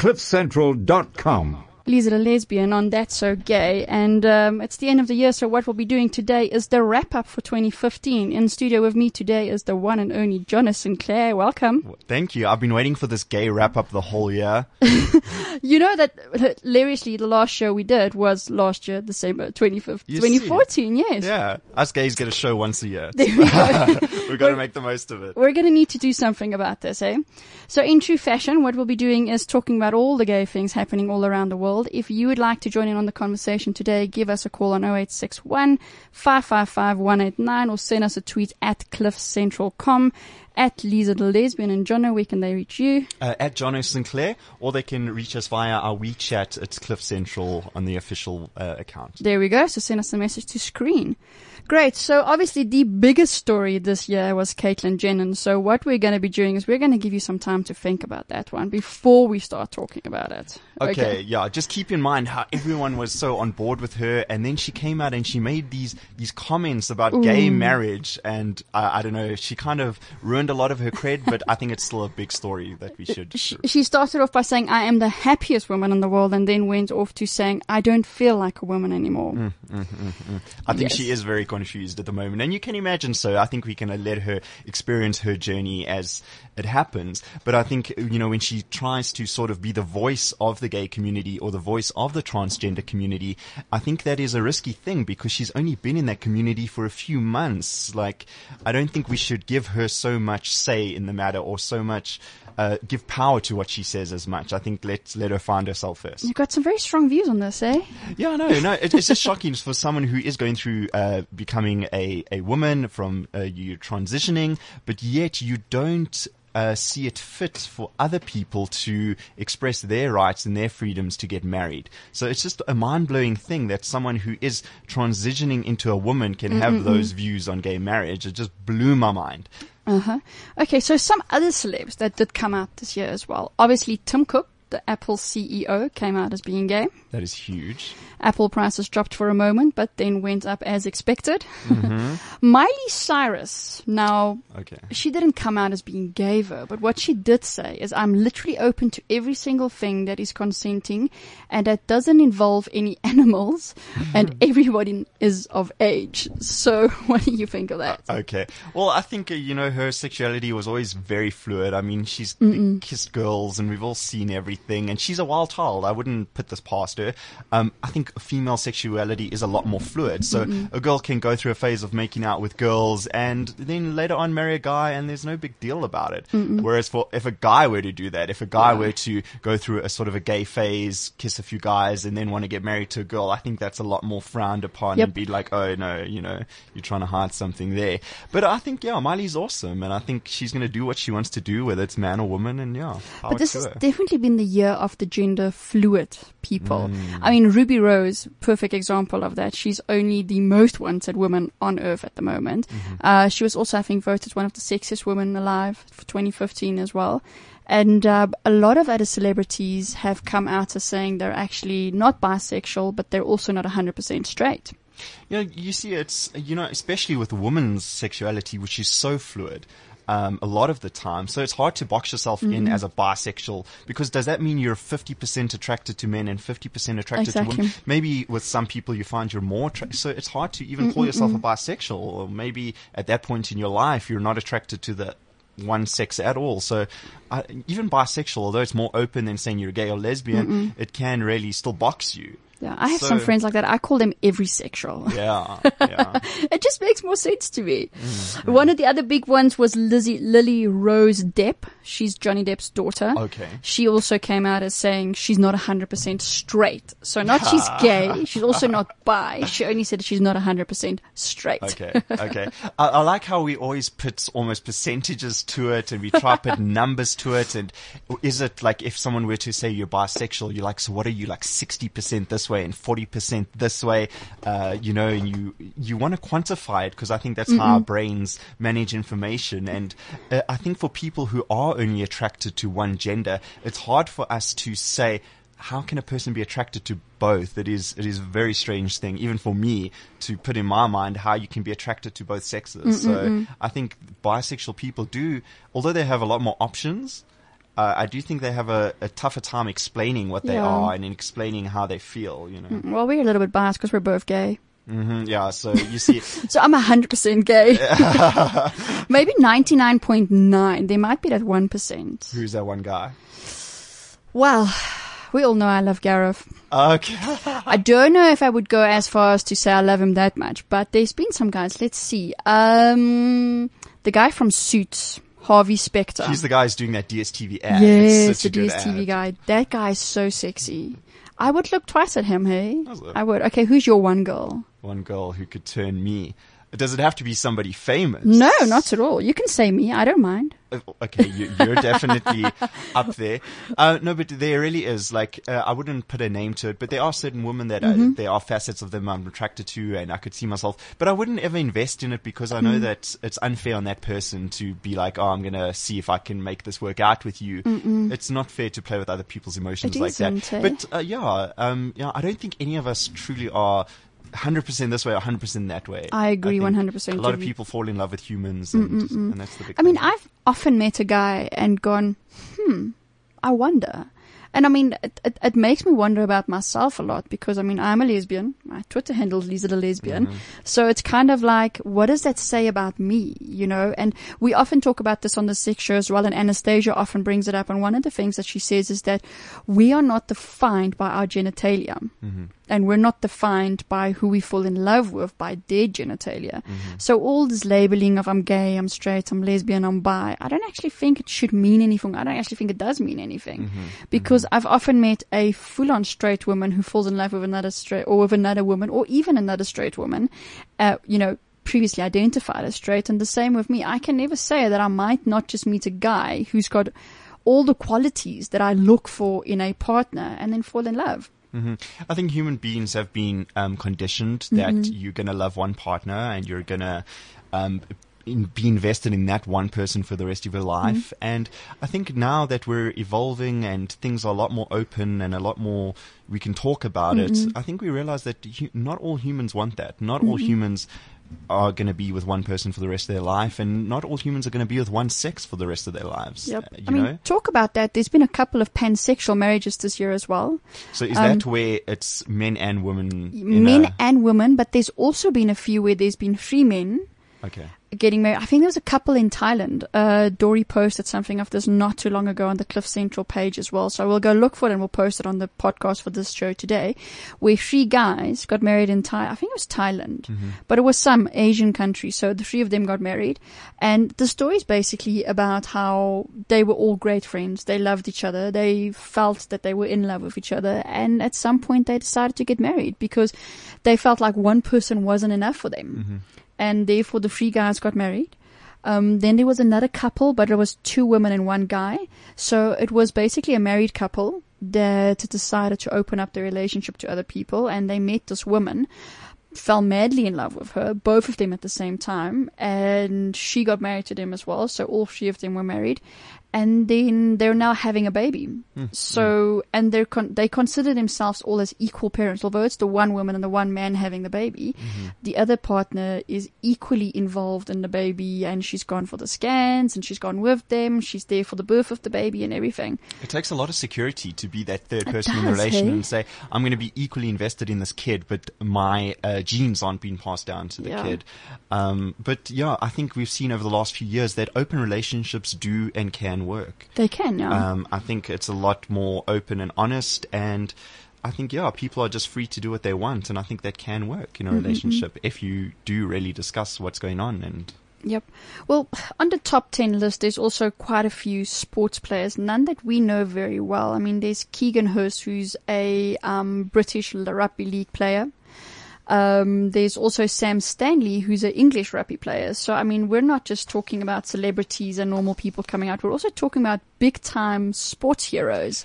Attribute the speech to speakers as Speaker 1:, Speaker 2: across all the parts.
Speaker 1: cliffcentral.com.
Speaker 2: Lisa the lesbian on That's So Gay. And um, it's the end of the year, so what we'll be doing today is the wrap up for 2015. In studio with me today is the one and only Jonas Sinclair. Welcome.
Speaker 3: Thank you. I've been waiting for this gay wrap up the whole year.
Speaker 2: you know that hilariously, the last show we did was last year, December 2015, 2014. Yes.
Speaker 3: Yeah. Us gays get a show once a year. There we go. We're going to make the most of it.
Speaker 2: We're going to need to do something about this, eh? So in true fashion, what we'll be doing is talking about all the gay things happening all around the world. If you would like to join in on the conversation today, give us a call on 0861 555 189 or send us a tweet at cliffcentral.com at Lisa the Lesbian and Jono. Where can they reach you?
Speaker 3: Uh, at Jono Sinclair, or they can reach us via our WeChat. It's Cliff Central on the official uh, account.
Speaker 2: There we go. So send us a message to screen. Great. So obviously the biggest story this year was Caitlyn Jenner. So what we're going to be doing is we're going to give you some time to think about that one before we start talking about it.
Speaker 3: Okay, okay, yeah. Just keep in mind how everyone was so on board with her, and then she came out and she made these these comments about Ooh. gay marriage, and uh, I don't know, she kind of ruined a lot of her cred, but I think it's still a big story that we should.
Speaker 2: She, she started off by saying, "I am the happiest woman in the world," and then went off to saying, "I don't feel like a woman anymore." Mm, mm, mm,
Speaker 3: mm. I think yes. she is very confused at the moment, and you can imagine. So I think we can let her experience her journey as it happens. But I think you know when she tries to sort of be the voice of the gay community or the voice of the transgender community, I think that is a risky thing because she's only been in that community for a few months. Like, I don't think we should give her so much say in the matter or so much uh, give power to what she says as much. I think let's let her find herself first.
Speaker 2: You've got some very strong views on this, eh?
Speaker 3: Yeah, no, no. It, it's just shocking for someone who is going through uh, becoming a, a woman from uh, you transitioning, but yet you don't uh, see it fit for other people to express their rights and their freedoms to get married. So it's just a mind blowing thing that someone who is transitioning into a woman can Mm-mm-mm. have those views on gay marriage. It just blew my mind.
Speaker 2: Uh huh. Okay, so some other celebs that did come out this year as well. Obviously, Tim Cook, the Apple CEO, came out as being gay.
Speaker 3: That is huge.
Speaker 2: Apple prices dropped for a moment, but then went up as expected. Mm-hmm. Miley Cyrus, now, okay. she didn't come out as being gay though, but what she did say is, I'm literally open to every single thing that is consenting and that doesn't involve any animals and everybody is of age. So what do you think of that?
Speaker 3: Uh, okay. Well, I think, uh, you know, her sexuality was always very fluid. I mean, she's kissed girls and we've all seen everything and she's a wild child. I wouldn't put this past her. Um, I think female sexuality is a lot more fluid. So mm-hmm. a girl can go through a phase of making out with girls and then later on marry a guy and there's no big deal about it. Mm-hmm. Whereas for if a guy were to do that, if a guy yeah. were to go through a sort of a gay phase, kiss a few guys and then want to get married to a girl, I think that's a lot more frowned upon yep. and be like, oh no, you know, you're trying to hide something there. But I think, yeah, Miley's awesome and I think she's going to do what she wants to do, whether it's man or woman and yeah.
Speaker 2: But this has definitely been the year of the gender fluid people. Mm. I mean, Ruby Rose perfect example of that. She's only the most wanted woman on earth at the moment. Mm-hmm. Uh, she was also, I think, voted one of the sexiest women alive for 2015 as well. And uh, a lot of other celebrities have come out as saying they're actually not bisexual, but they're also not 100% straight.
Speaker 3: You know, you see, it's, you know, especially with women's sexuality, which is so fluid um, a lot of the time. So it's hard to box yourself mm-hmm. in as a bisexual because does that mean you're 50% attracted to men and 50% attracted exactly. to women? Maybe with some people you find you're more attracted. So it's hard to even call yourself a bisexual or maybe at that point in your life you're not attracted to the one sex at all. So uh, even bisexual, although it's more open than saying you're gay or lesbian, Mm-mm. it can really still box you.
Speaker 2: Yeah, I have so, some friends like that. I call them every sexual.
Speaker 3: Yeah, yeah.
Speaker 2: it just makes more sense to me. Mm-hmm. One of the other big ones was Lizzie Lily Rose Depp. She's Johnny Depp's daughter.
Speaker 3: Okay.
Speaker 2: She also came out as saying she's not 100% straight. So not she's gay. She's also not bi. She only said she's not 100% straight.
Speaker 3: Okay. Okay. I, I, like how we always put almost percentages to it and we try to put numbers to it. And is it like if someone were to say you're bisexual, you're like, so what are you like 60% this way and 40% this way, uh, you know, and you, you want to quantify it because I think that's mm how our brains manage information. And uh, I think for people who are only attracted to one gender, it's hard for us to say, how can a person be attracted to both? It is it is a very strange thing, even for me, to put in my mind how you can be attracted to both sexes. Mm-mm-mm. So I think bisexual people do, although they have a lot more options, uh, I do think they have a, a tougher time explaining what they
Speaker 2: Yeah.
Speaker 3: are and in explaining how they feel. You know.
Speaker 2: Well, we're a little bit biased because we're both gay.
Speaker 3: hmm Yeah. So you see,
Speaker 2: So I'm 100% gay. Maybe 99.9. There might be that 1%.
Speaker 3: who's that one guy?
Speaker 2: Well, we all know I love Gareth.
Speaker 3: Okay.
Speaker 2: I don't know if I would go as far as to say I love him that much, but there's been some guys. Let's see. Um, the guy from Suits, Harvey Specter.
Speaker 3: He's the guy who's doing that DSTV ad. It's
Speaker 2: yes, the
Speaker 3: a good
Speaker 2: DSTV
Speaker 3: ad.
Speaker 2: guy. That guy is so sexy. I would look twice at him, hey? I would. Okay, who's your one girl?
Speaker 3: One girl who could turn me. Does it have to be somebody famous?
Speaker 2: No, not at all. You can say me. I don't mind.
Speaker 3: Uh, Okay, you, you're definitely up there. Uh, no, but there really is like uh, I wouldn't put a name to it, but there are certain women that
Speaker 2: Mm-hmm.
Speaker 3: I, there are facets of them I'm attracted to, and I could see myself. But I wouldn't ever invest in it because I know
Speaker 2: Mm.
Speaker 3: that it's unfair on that person to be like, oh, I'm gonna see if I can make this work out with you. It's not fair to play with other people's emotions
Speaker 2: It
Speaker 3: like that.
Speaker 2: eh?
Speaker 3: But uh, yeah, um, yeah, I don't think any of us truly are. 100% this way, 100% that way.
Speaker 2: I agree
Speaker 3: think
Speaker 2: 100%,
Speaker 3: A lot of people fall in love with humans, and, and that's the big
Speaker 2: I mean. I've often met a guy and gone, hmm, I wonder. And I mean, it, it, it makes me wonder about myself a lot because I mean, I'm a lesbian. My Twitter handle is Lisa the Lesbian. So it's kind of like, what does that say about me? You know, and we often talk about this on the sex show as well. And Anastasia often brings it up. And one of the things that she says is that we are not defined by our genitalia. And we're not defined by who we fall in love with by their genitalia. Mm-hmm. So all this labeling of I'm gay, I'm straight, I'm lesbian, I'm bi, I don't actually think it should mean anything. I don't actually think it does mean anything. Mm-hmm. Because mm-hmm. I've often met a full on straight woman who falls in love with another straight or with another woman or even another straight woman, uh, you know, previously identified as straight. And the same with me. I can never say that I might not just meet a guy who's got all the qualities that I look for in a partner and then fall in love.
Speaker 3: Hmm I think human beings have been um, conditioned that you're going to love one partner and you're going to um, in, be invested in that one person for the rest of your life. And I think now that we're evolving and things are a lot more open and a lot more, we can talk about it. I think we realize that hu- not all humans want that. Not all humans are going to be with one person for the rest of their life, and not all humans are going to be with one sex for the rest of their lives.
Speaker 2: Yep.
Speaker 3: uh, you
Speaker 2: I mean,
Speaker 3: know,
Speaker 2: talk about that. There's been a couple of pansexual marriages this year as well.
Speaker 3: so is
Speaker 2: um,
Speaker 3: that where it's men and women?
Speaker 2: Men
Speaker 3: a-
Speaker 2: and women, but there's also been a few where there's been three men
Speaker 3: okay.
Speaker 2: Getting married. I think there was a couple in Thailand. Uh, Dory posted something of this not too long ago on the Cliff Central page as well. So we'll go look for it and we'll post it on the podcast for this show today, where three guys got married in Thai. I think it was Thailand, but it was some Asian country. So the three of them got married, and the story is basically about how they were all great friends. They loved each other. They felt that they were in love with each other, and at some point they decided to get married because they felt like one person wasn't enough for them and therefore the three guys got married. Um, then there was another couple, but it was two women and one guy. So it was basically a married couple that decided to open up their relationship to other people, and they met this woman, fell madly in love with her, both of them at the same time, and she got married to them as well. So all three of them were married, and then they're now having a baby. So and they're con- they consider themselves all as equal parents, although it's the one woman and the one man having the baby. The other partner is equally involved in the baby, and she's gone for the scans, and she's gone with them. She's there for the birth of the baby and everything.
Speaker 3: It takes a lot of security to be that third person in the relation
Speaker 2: hey?
Speaker 3: and say, I'm going to be equally invested in this kid, but my uh, genes aren't being passed down to the
Speaker 2: Yeah.
Speaker 3: kid. Um, but yeah, I think we've seen over the last few years that open relationships do and can work.
Speaker 2: They can, yeah.
Speaker 3: Um, I think it's a lot more open and honest and I think, yeah, people are just free to do what they want. And I think that can work in a relationship if you do really discuss what's going on and
Speaker 2: Yep. Well, on the top 10 list, there's also quite a few sports players, none that we know very well. I mean, there's Keegan Hirst, who's a um, British rugby league player. Um, there's also Sam Stanley, who's an English rugby player. So, I mean, we're not just talking about celebrities and normal people coming out. We're also talking about big time sports heroes.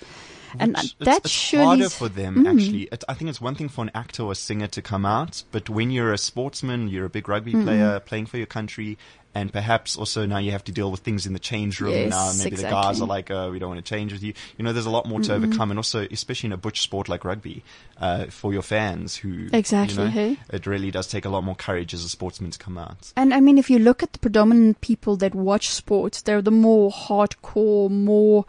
Speaker 2: And
Speaker 3: Which-
Speaker 2: that
Speaker 3: it's, it's harder for them
Speaker 2: Mm.
Speaker 3: actually. It, I think it's one thing for an actor or a singer to come out, but when you're a sportsman, you're a big rugby player playing for your country, and perhaps also now you have to deal with things in the change room.
Speaker 2: Yes,
Speaker 3: now maybe the guys are like, "Oh, we don't want to change with you." You know, there's a lot more to overcome, and also especially in a butch sport like rugby, uh, for your fans who
Speaker 2: Exactly,
Speaker 3: You know,
Speaker 2: hey?
Speaker 3: It really does take a lot more courage as a sportsman to come out.
Speaker 2: And I mean, if you look at the predominant people that watch sports, they're the more hardcore, more,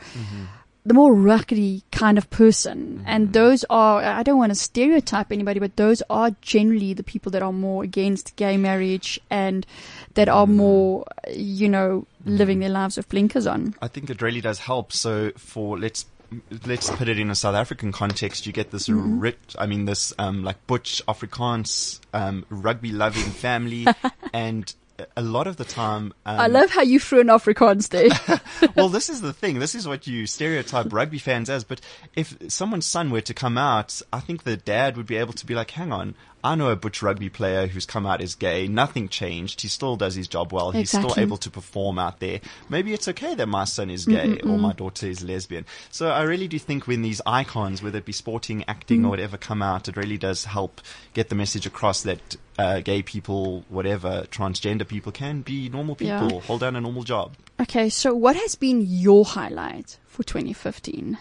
Speaker 2: the more ruggedy kind of person. And those are, I don't want to stereotype anybody, but those are generally the people that are more against gay marriage and that are more, you know, living their lives with blinkers on.
Speaker 3: I think it really does help. So for let's let's put it in a South African context, you get this
Speaker 2: Mm-hmm.
Speaker 3: rich, I mean this um, like butch Afrikaans um, rugby loving family, and a lot of the time, um,
Speaker 2: I love how you threw an Afrikaans there.
Speaker 3: well, this is the thing. This is what you stereotype rugby fans as. But if someone's son were to come out, I think the dad would be able to be like, hang on. I know a butch rugby player who's come out as gay. Nothing changed. He still does his job well. He's still able to perform out there. Maybe it's okay that my son is gay or my daughter is lesbian. So I really do think when these icons, whether it be sporting, acting, or whatever, come out, it really does help get the message across that uh, gay people, whatever, transgender people can be normal
Speaker 2: Yeah.
Speaker 3: people, hold down a normal job.
Speaker 2: okay, so what has been your highlight for 2015?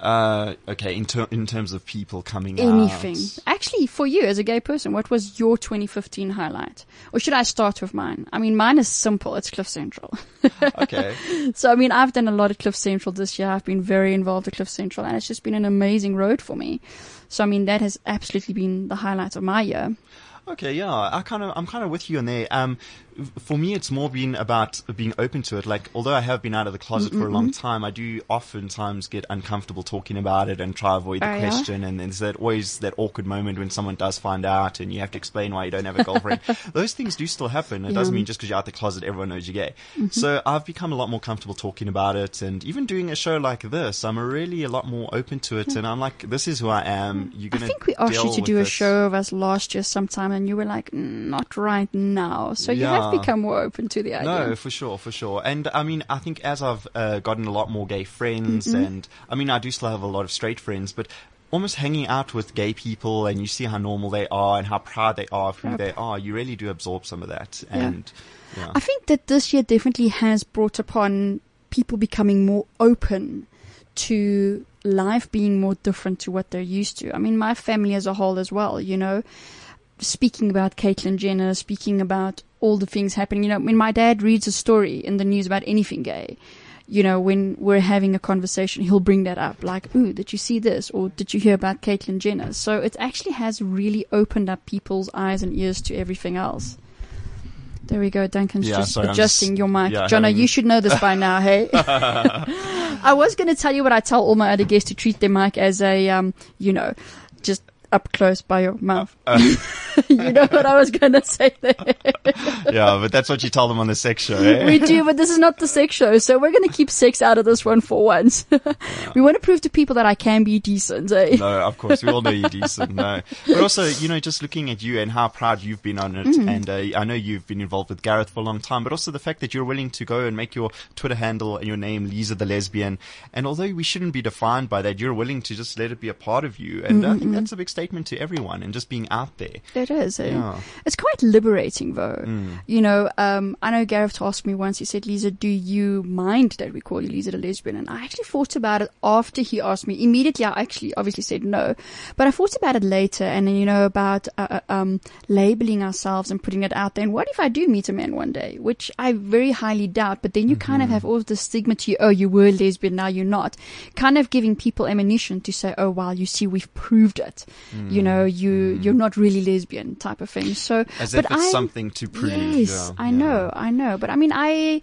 Speaker 3: Uh, okay, in, ter- in terms of people coming in.
Speaker 2: anything.
Speaker 3: out.
Speaker 2: Actually, for you as a gay person, what was your 2015 highlight? Or should I start with mine? I mean, mine is simple. It's Cliff Central.
Speaker 3: Okay.
Speaker 2: so, I mean, I've done a lot at Cliff Central this year. I've been very involved at Cliff Central and it's just been an amazing road for me. So, I mean, that has absolutely been the highlight of my year.
Speaker 3: Okay, yeah, I kind of, I'm kind of with you on there. Um, for me, it's more been about being open to it. Like, although I have been out of the closet for a long time, I do oftentimes get uncomfortable talking about it and try to avoid the
Speaker 2: Oh, yeah?
Speaker 3: question. And there's that always that awkward moment when someone does find out and you have to explain why you don't have a girlfriend. Those things do still happen. It doesn't mean just because you're out the closet, everyone knows you're gay. Mm-hmm. So I've become a lot more comfortable talking about it, and even doing a show like this, I'm really a lot more open to it. Hmm. And I'm like, this is who I am. Hmm. You're
Speaker 2: I
Speaker 3: gonna.
Speaker 2: I think we asked you to do a show of us last year sometime and you were like, "Mm, not right now. So you have
Speaker 3: Yeah.
Speaker 2: Become more open to the idea.
Speaker 3: No, for sure, for sure. And I mean, I think as I've uh, gotten a lot more gay friends,
Speaker 2: Mm-hmm.
Speaker 3: and I mean, I do still have a lot of straight friends, but almost hanging out with gay people and you see how normal they are and how proud they are of who
Speaker 2: Yep.
Speaker 3: they are, you really do absorb some of that.
Speaker 2: Yeah.
Speaker 3: And yeah.
Speaker 2: I think that this year definitely has brought upon people becoming more open to life being more different to what they're used to. I mean, my family as a whole as well, you know, speaking about Caitlyn Jenner, speaking about all the things happening. You know, when my dad reads a story in the news about anything gay, you know, when we're having a conversation, he'll bring that up. Like, ooh, did you see this? Or did you hear about Caitlyn Jenner? So it actually has really opened up people's eyes and ears to everything else. There we go. Duncan's
Speaker 3: Yeah,
Speaker 2: just
Speaker 3: sorry,
Speaker 2: adjusting
Speaker 3: just-
Speaker 2: your mic.
Speaker 3: yeah,
Speaker 2: Jono, you should know this by now, hey? I was going to tell you what I tell all my other guests to treat their mic as a, um, you know, up close by your mouth.
Speaker 3: Uh,
Speaker 2: you know what I was going to say there.
Speaker 3: yeah, but that's what you tell them on the sex show, eh?
Speaker 2: we do, but this is not the sex show, so we're going to keep sex out of this one for once. we want to prove to people that I can be decent, eh?
Speaker 3: no, of course, we all know you're decent. No, but also, you know, just looking at you and how proud you've been on it,
Speaker 2: Mm.
Speaker 3: and uh, I know you've been involved with Gareth for a long time, but also the fact that you're willing to go and make your Twitter handle and your name Lisa the Lesbian, and although we shouldn't be defined by that, you're willing to just let it be a part of you, and I think that's a big statement to everyone, and just being out there.
Speaker 2: It is. Eh?
Speaker 3: Yeah.
Speaker 2: It's quite liberating, though.
Speaker 3: Mm.
Speaker 2: You know, um, I know Gareth asked me once. He said, "Lisa, do you mind that we call you Lisa the lesbian?" And I actually thought about it after he asked me. Immediately, I actually obviously said no, but I thought about it later, and then you know about uh, uh, um, labeling ourselves and putting it out there. And what if I do meet a man one day, which I very highly doubt? But then you kind of have all of the stigma to you. Oh, you were lesbian, now you're not. Kind of giving people ammunition to say, "Oh, well, you see, we've proved it." You know, you you're not really lesbian type of thing. So,
Speaker 3: As
Speaker 2: but
Speaker 3: if it's
Speaker 2: I,
Speaker 3: something to prove.
Speaker 2: Yes,
Speaker 3: yeah,
Speaker 2: I
Speaker 3: yeah.
Speaker 2: know, I know. But I mean, I,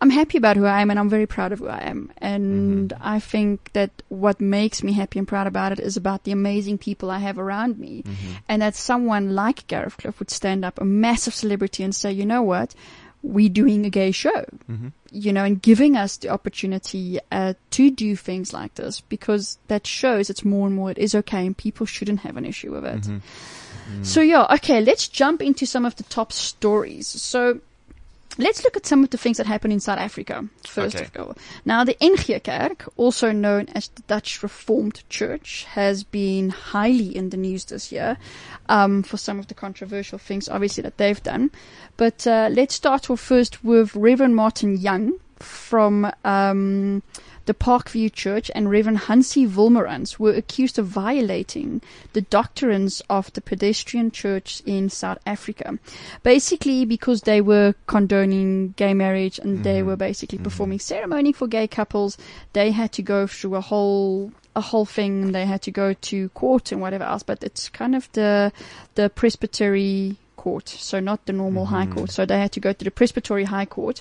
Speaker 2: I'm happy about who I am and I'm very proud of who I am. And
Speaker 3: Mm-hmm.
Speaker 2: I think that what makes me happy and proud about it is about the amazing people I have around me.
Speaker 3: Mm-hmm.
Speaker 2: And that someone like Gareth Cliff would stand up, a massive celebrity and say, you know what? We're doing a gay show,
Speaker 3: Mm-hmm.
Speaker 2: You know, and giving us the opportunity uh, to do things like this because that shows it's more and more it is okay and people shouldn't have an issue with it.
Speaker 3: Mm-hmm.
Speaker 2: So yeah, okay, let's jump into some of the top stories. So Let's look at some of the things that happened in South Africa first
Speaker 3: Okay.
Speaker 2: of all. Now, the NG Kerk, also known as the Dutch Reformed Church, has been highly in the news this year um, for some of the controversial things, obviously, that they've done. But uh, let's start off first with Reverend Martin Young from um, the Parkview Church and Reverend Hansie Wolmarans were accused of violating the doctrines of the Presbyterian church in South Africa. Basically, because they were condoning gay marriage and they were basically performing ceremony for gay couples, they had to go through a whole a whole thing and they had to go to court and whatever else. But it's kind of the the Presbytery court, so not the normal high court. So they had to go to the Presbytery High Court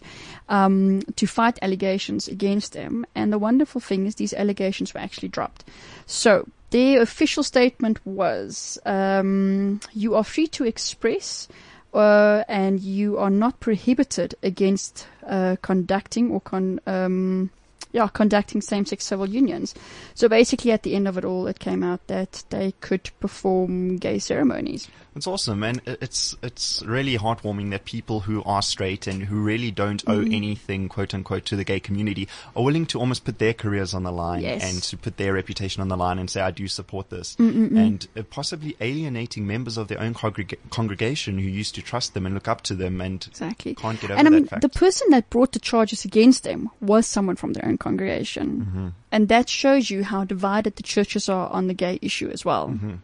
Speaker 2: um, to fight allegations against them. And the wonderful thing is these allegations were actually dropped. So their official statement was, um, you are free to express uh, and you are not prohibited against uh, conducting or con- um, yeah, conducting same-sex civil unions. So basically, at the end of it all, it came out that they could perform gay ceremonies.
Speaker 3: It's awesome, and it's it's really heartwarming that people who are straight and who really don't owe
Speaker 2: Mm-hmm.
Speaker 3: anything, quote unquote, to the gay community are willing to almost put their careers on the line
Speaker 2: Yes.
Speaker 3: and to put their reputation on the line and say, "I do support this," and uh, possibly alienating members of their own congreg- congregation who used to trust them and look up to them and
Speaker 2: Exactly.
Speaker 3: can't get over
Speaker 2: and I
Speaker 3: that fact.
Speaker 2: the person that brought the charges against them was someone from their own congregation.
Speaker 3: Mm-hmm.
Speaker 2: And that shows you how divided the churches are on the gay issue as well.
Speaker 3: Mm-hmm.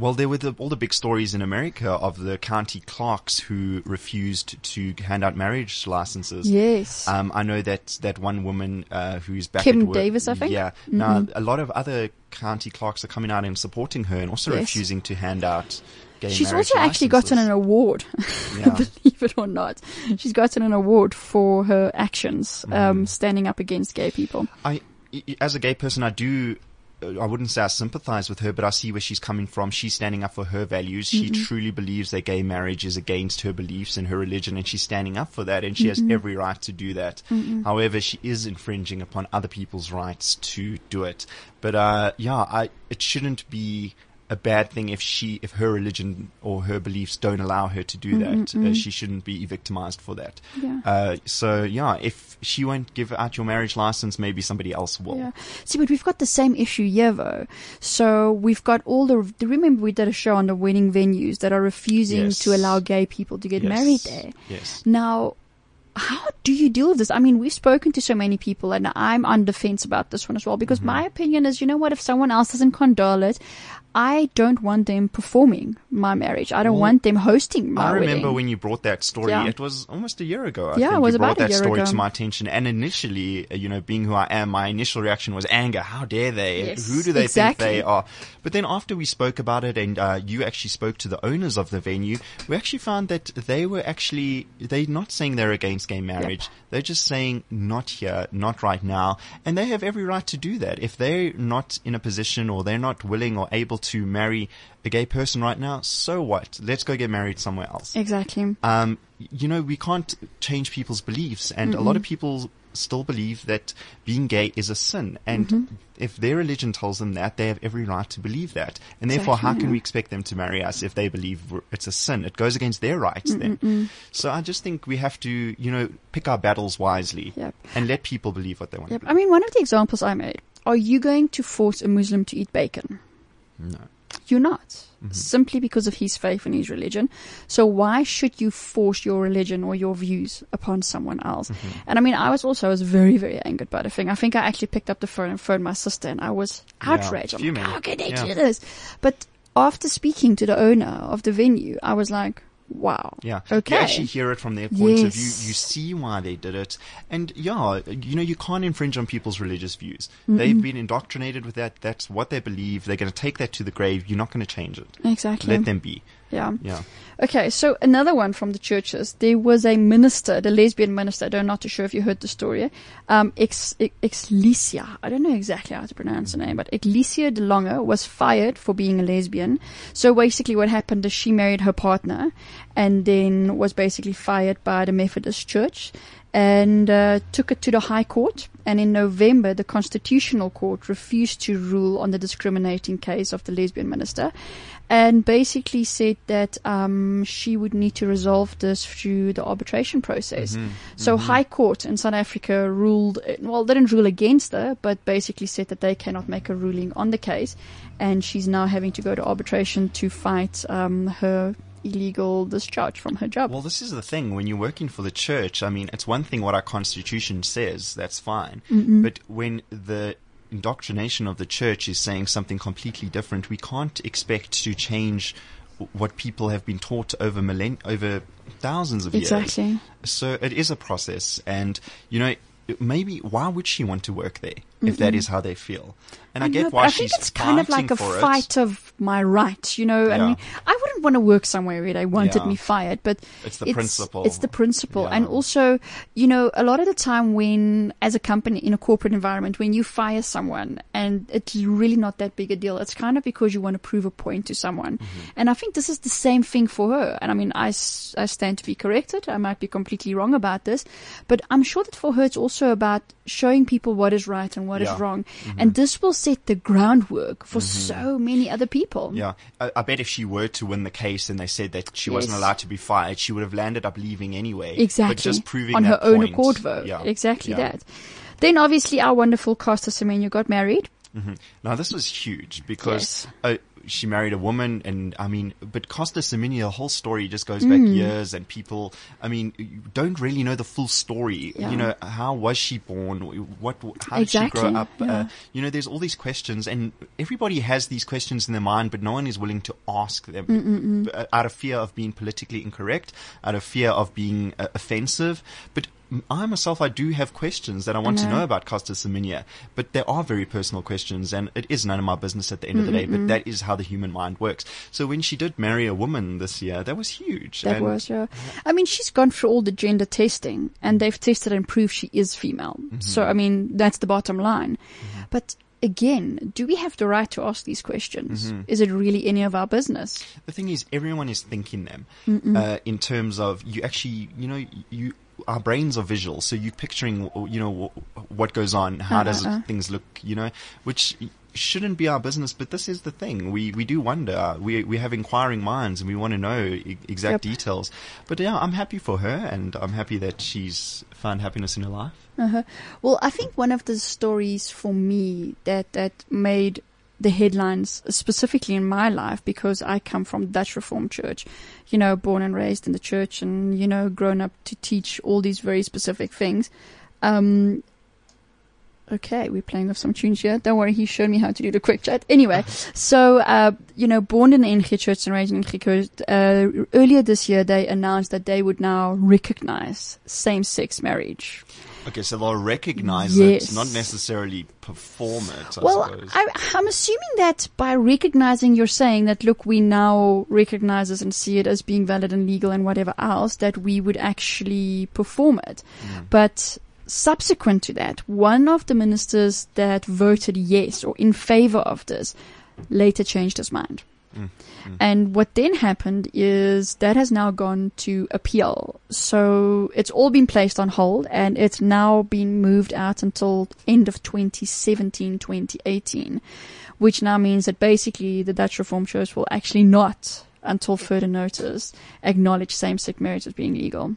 Speaker 3: Well, there were the, all the big stories in America of the county clerks who refused to hand out marriage licenses.
Speaker 2: Yes.
Speaker 3: Um, I know that that one woman uh, who's back
Speaker 2: Kim
Speaker 3: work,
Speaker 2: Davis, I think?
Speaker 3: Yeah. Now a lot of other county clerks are coming out and supporting her, and also
Speaker 2: Yes.
Speaker 3: refusing to hand out gay
Speaker 2: She's also actually gotten an award,
Speaker 3: Yeah.
Speaker 2: believe it or not. She's gotten an award for her actions,
Speaker 3: Mm.
Speaker 2: um, standing up against gay people.
Speaker 3: I- as a gay person, I do. I wouldn't say I sympathize with her, but I see where she's coming from. She's standing up for her values. She truly believes that gay marriage is against her beliefs and her religion, and she's standing up for that, and she has every right to do that. However, she is infringing upon other people's rights to do it. But uh, yeah, I, it shouldn't be a bad thing if she, if her religion or her beliefs don't allow her to do that. Uh, she shouldn't be victimized for that.
Speaker 2: Yeah.
Speaker 3: Uh, so yeah, if she won't give out your marriage license, maybe somebody else will.
Speaker 2: Yeah. See, but we've got the same issue here, though. So we've got all the. Remember, we did a show on the wedding venues that are refusing
Speaker 3: Yes.
Speaker 2: to allow gay people to get
Speaker 3: Yes.
Speaker 2: married there.
Speaker 3: Yes.
Speaker 2: Now, how do you deal with this? I mean, we've spoken to so many people, and I'm on the fence about this one as well because
Speaker 3: Mm-hmm.
Speaker 2: my opinion is, you know what? If someone else doesn't condole it, I don't want them performing my marriage. I don't
Speaker 3: Well,
Speaker 2: want them hosting my marriage.
Speaker 3: I remember
Speaker 2: wedding.
Speaker 3: when you brought that story.
Speaker 2: Yeah.
Speaker 3: It was almost a year ago. I
Speaker 2: Yeah,
Speaker 3: think
Speaker 2: it was
Speaker 3: you brought
Speaker 2: about a
Speaker 3: that
Speaker 2: year
Speaker 3: story
Speaker 2: ago.
Speaker 3: to my attention. And initially, uh, you know, being who I am, my initial reaction was anger. How dare they?
Speaker 2: Yes,
Speaker 3: who do they
Speaker 2: exactly.
Speaker 3: think they are? But then after we spoke about it, and uh, you actually spoke to the owners of the venue, we actually found that they were actually they're not saying they're against gay marriage. They're just saying not here, not right now, and they have every right to do that. If they're not in a position or they're not willing or able to marry a gay person right now, so what? Let's go get married somewhere else
Speaker 2: exactly.
Speaker 3: um, you know, we can't change people's beliefs, and a lot of people still believe that being gay is a sin. And if their religion tells them that, they have every right to believe that. And therefore, how can we expect them to marry us if they believe it's a sin? It goes against their rights then. So I just think we have to, you know, pick our battles wisely
Speaker 2: Yep.
Speaker 3: and let people believe what they want
Speaker 2: Yep.
Speaker 3: to
Speaker 2: I mean, one of the examples I made. Are you going to force a Muslim to eat bacon?
Speaker 3: No.
Speaker 2: You're not. Mm-hmm. Simply because of his faith and his religion. So why should you force your religion or your views upon someone else? Mm-hmm. And I mean, I was also, I was very, very angered by the thing. I think I actually picked up the phone and phoned my sister and I was
Speaker 3: Yeah,
Speaker 2: outraged. I'm like, how can they
Speaker 3: Yeah.
Speaker 2: do this? But after speaking to the owner of the venue, I was like, wow.
Speaker 3: Yeah.
Speaker 2: Okay.
Speaker 3: You actually hear it from their point of view. You see why they did it. And yeah, you know, you can't infringe on people's religious views. They've been indoctrinated with that. That's what they believe. They're going to take that to the grave. You're not going to change it.
Speaker 2: Exactly.
Speaker 3: Let them be.
Speaker 2: Yeah.
Speaker 3: Yeah.
Speaker 2: Okay, so another one from the churches. There was a minister, the lesbian minister. I'm not too sure if you heard the story. Um, ex, ex. I don't know exactly how to pronounce the name, but Ecclesia de Lange was fired for being a lesbian. So basically, what happened is she married her partner, and then was basically fired by the Methodist Church. And uh, took it to the High Court. And in November, the Constitutional Court refused to rule on the discriminating case of the lesbian minister, and basically said that um, she would need to resolve this through the arbitration process.
Speaker 3: Mm-hmm.
Speaker 2: So High Court in South Africa ruled, well, they didn't rule against her, but basically said that they cannot make a ruling on the case, and she's now having to go to arbitration to fight um, her illegal discharge from her job.
Speaker 3: Well, this is the thing. When you're working for the church, I mean, it's one thing what our constitution says, that's fine. But when the indoctrination of the church is saying something completely different, we can't expect to change what people have been taught over millenn- over thousands of
Speaker 2: Exactly.
Speaker 3: years. Exactly. So it is a process, and you know, maybe why would she want to work there if that is how they feel? And I,
Speaker 2: know,
Speaker 3: get
Speaker 2: but
Speaker 3: why
Speaker 2: I think it's kind of like a
Speaker 3: for it.
Speaker 2: fight of my right, you know. I mean, I wouldn't want to work somewhere where they wanted
Speaker 3: Yeah.
Speaker 2: me fired, but
Speaker 3: It's the principle.
Speaker 2: It's the principle,
Speaker 3: Yeah.
Speaker 2: and also, you know, a lot of the time when, as a company in a corporate environment, when you fire someone and it's really not that big a deal, it's kind of because you want to prove a point to someone.
Speaker 3: Mm-hmm.
Speaker 2: And I think this is the same thing for her. And I mean, I, I stand to be corrected. I might be completely wrong about this, but I'm sure that for her, it's also about showing people what is right and what is
Speaker 3: Yeah. Mm-hmm.
Speaker 2: wrong. And this will set the groundwork for so many other people.
Speaker 3: Yeah, I, I bet if she were to win the case and they said that she wasn't allowed to be fired, she would have landed up leaving anyway.
Speaker 2: Exactly.
Speaker 3: But just proving
Speaker 2: on her
Speaker 3: that
Speaker 2: own
Speaker 3: point.
Speaker 2: accord vote.
Speaker 3: Yeah.
Speaker 2: Exactly
Speaker 3: yeah.
Speaker 2: that. Then obviously our wonderful Caster Semenya got married.
Speaker 3: Now this was huge because
Speaker 2: Yes.
Speaker 3: uh, she married a woman, and I mean, but Caster Semenya, the whole story just goes back
Speaker 2: Mm.
Speaker 3: years, and people, I mean, you don't really know the full story.
Speaker 2: Yeah.
Speaker 3: You know, how was she born? What? How did she grow up?
Speaker 2: yeah.
Speaker 3: Uh, you know, there's all these questions, and everybody has these questions in their mind, but no one is willing to ask them uh, out of fear of being politically incorrect, out of fear of being uh, offensive. But I myself, I do have questions that I want to
Speaker 2: know.
Speaker 3: know about Caster Semenya, but there are very personal questions, and it is none of my business at the end of the day. But that is how the human mind works. So when she did marry a woman this year, that was huge.
Speaker 2: That
Speaker 3: and
Speaker 2: was, yeah. I mean, she's gone through all the gender testing and they've tested and proved she is female.
Speaker 3: Mm-hmm.
Speaker 2: So, I mean, that's the bottom line. But again, do we have the right to ask these questions?
Speaker 3: Mm-hmm.
Speaker 2: Is it really any of our business?
Speaker 3: the thing is, everyone is thinking them uh, in terms of you actually, you know, you. Our brains are visual, so you're picturing, you know, what goes on, how does
Speaker 2: Uh-uh.
Speaker 3: things look, you know, which shouldn't be our business. But this is the thing: we we do wonder. We we have inquiring minds, and we want to know e- exact
Speaker 2: Yep.
Speaker 3: details. But yeah, I'm happy for her, and I'm happy that she's found happiness in her life.
Speaker 2: Uh-huh. Well, I think one of the stories for me that that made the headlines specifically in my life because I come from Dutch Reformed Church, you know, born and raised in the church and you know, grown up to teach all these very specific things. Um, okay, we're playing with some tunes here. Don't worry, he showed me how to do the quick chat. Anyway, so uh, you know, born in the NG Church and raised in NG Church, uh, earlier this year they announced that they would now recognize same-sex marriage.
Speaker 3: Okay, so they'll recognize
Speaker 2: Yes.
Speaker 3: it, not necessarily perform it. I
Speaker 2: Well,
Speaker 3: suppose.
Speaker 2: I, I'm assuming that by recognizing, you're saying that, look, we now recognize this and see it as being valid and legal and whatever else, that we would actually perform it. Hmm. But subsequent to that, one of the ministers that voted yes or in favor of this later changed his mind. Mm. And what then happened is that has now gone to appeal. So it's all been placed on hold and it's now been moved out until end of 2017, 2018, which now means that basically the Dutch Reformed Church will actually not, until further notice, acknowledge same-sex marriage as being legal.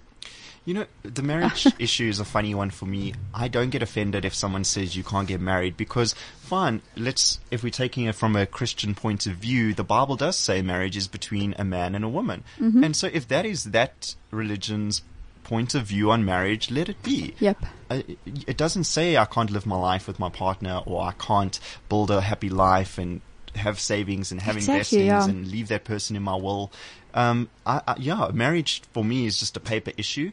Speaker 3: You know, the marriage issue is a funny one for me. I don't get offended if someone says you can't get married because, fine, let's, if we're taking it from a Christian point of view, the Bible does say marriage is between a man and a woman. And so if that is that religion's point of view on marriage, let it be.
Speaker 2: Yep.
Speaker 3: Uh, it doesn't say I can't live my life with my partner or I can't build a happy life and have savings and have
Speaker 2: Exactly,
Speaker 3: investings
Speaker 2: yeah.
Speaker 3: and leave that person in my will. Um, I, I, yeah, marriage for me is just a paper issue.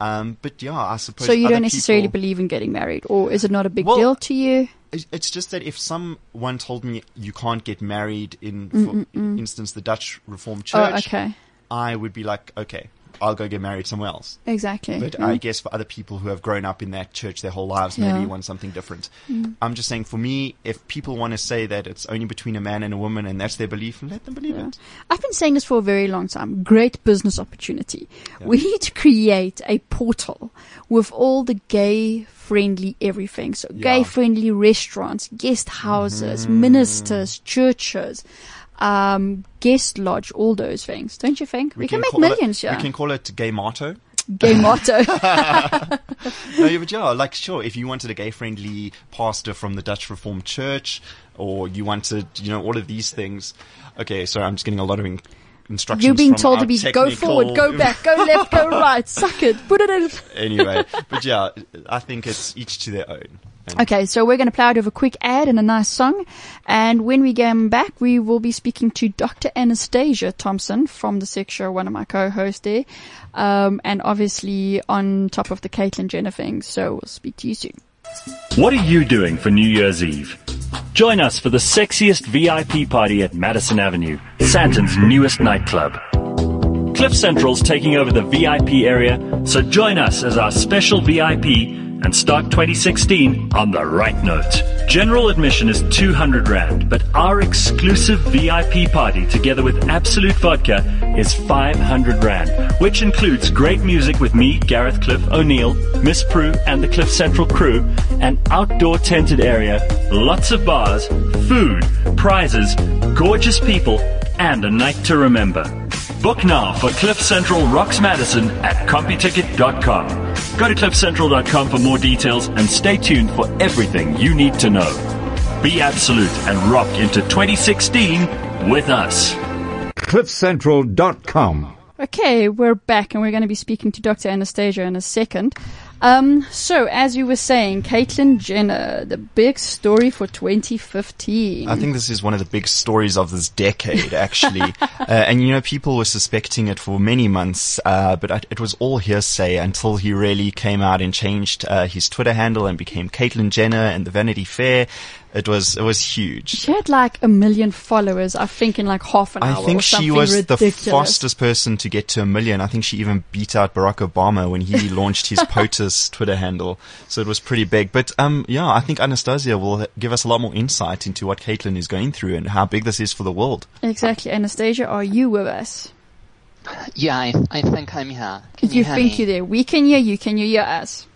Speaker 3: Um, but yeah, I suppose.
Speaker 2: Mm-hmm. So you don't necessarily
Speaker 3: people-
Speaker 2: believe in getting married, or is it not a big
Speaker 3: Well,
Speaker 2: deal to you?
Speaker 3: It's- just that if someone told me you can't get married in, for instance, the Dutch Reformed
Speaker 2: Oh,
Speaker 3: Church,
Speaker 2: okay.
Speaker 3: I would be like, okay, I'll go get married somewhere else.
Speaker 2: Exactly.
Speaker 3: But
Speaker 2: yeah.
Speaker 3: I guess for other people who have grown up in that church their whole lives, maybe
Speaker 2: Yeah.
Speaker 3: want something different.
Speaker 2: Mm.
Speaker 3: I'm just saying, for me, if people want to say that it's only between a man and a woman and that's their belief, let them believe
Speaker 2: Yeah.
Speaker 3: it.
Speaker 2: I've been saying this for a very long time. Great business opportunity. We need to create a portal with all the gay friendly everything. So gay friendly restaurants, guest houses, ministers, churches, um, guest lodge, all those things. Don't you think? We, can, make millions,
Speaker 3: it,
Speaker 2: yeah.
Speaker 3: We can call it gay motto.
Speaker 2: Gay motto.
Speaker 3: no, yeah, but yeah, like sure, if you wanted a gay-friendly pastor from the Dutch Reformed Church, or you wanted, you know, all of these things. Okay, sorry, I'm just getting a lot of in- instructions.
Speaker 2: You're being told to be go forward, go back, go left, go right, suck it, put it in.
Speaker 3: anyway, but yeah, I think it's each to their own. And
Speaker 2: Okay, so we're going to play out of a quick ad and a nice song. And when we come back, we will be speaking to Dr. Anastasia Thompson from the Sex Show, one of my co-hosts there. Um, and obviously on top of the Caitlyn Jenner thing. So we'll speak to you soon.
Speaker 1: What are you doing for New Year's Eve? Join us for the sexiest VIP party at Madison Avenue, Sandton's newest nightclub. Cliff Central's taking over the VIP area, so join us as our special VIP and start 2016 on the right note. General admission is 200 Rand, but our exclusive VIP party together with Absolut Vodka is 500 Rand, which includes great music with me, Gareth Cliff O'Neill, Miss Prue and the Cliff Central crew, an outdoor tented area, lots of bars, food, prizes, gorgeous people, and a night to remember. Book now for Cliff Central Rocks Madison at CompuTicket.com. Go to CliffCentral.com for more details and stay tuned for everything you need to know. Be absolute and rock into 2016 with us.
Speaker 4: CliffCentral.com.
Speaker 2: Okay, we're back and we're going to be speaking to Dr. Anastasia in a second. Um, so as you were saying, Caitlyn Jenner, the big story for 2015.
Speaker 3: I think this is one of the big stories of this decade, actually. uh, and you know, people were suspecting it for many months, uh, but I- it was all hearsay until he really came out and changed uh, his Twitter handle and became Caitlyn Jenner and the Vanity Fair. It was it was huge.
Speaker 2: She had like a million followers, I think, in like half an hour.
Speaker 3: I think
Speaker 2: or
Speaker 3: she was
Speaker 2: ridiculous.
Speaker 3: the fastest person to get to a million. I think she even beat out Barack Obama when he launched his POTUS Twitter handle. So it was pretty big. But um, yeah, I think Anastasia will give us a lot more insight into what Caitlyn is going through and how big this is for the world.
Speaker 2: Exactly. Anastasia, are you with us?
Speaker 5: Yeah, I, I think I'm here. Can you,
Speaker 2: you
Speaker 5: hear
Speaker 2: think
Speaker 5: me?
Speaker 2: you're there. We can hear you. Can you hear us?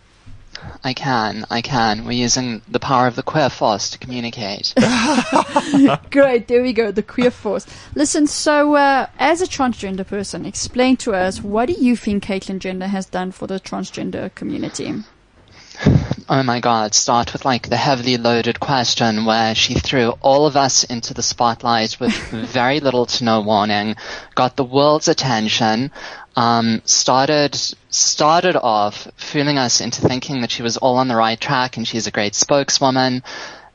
Speaker 5: I can, I can. We're using the power of the queer force to communicate.
Speaker 2: Great. There we go. The queer force. Listen, so uh, as a transgender person, explain to us what do you think Caitlyn Jenner has done for the transgender community?
Speaker 5: Oh my god, start with like the heavily loaded question where she threw all of us into the spotlight with very little to no warning, got the world's attention, um, started, started off fooling us into thinking that she was all on the right track and she's a great spokeswoman,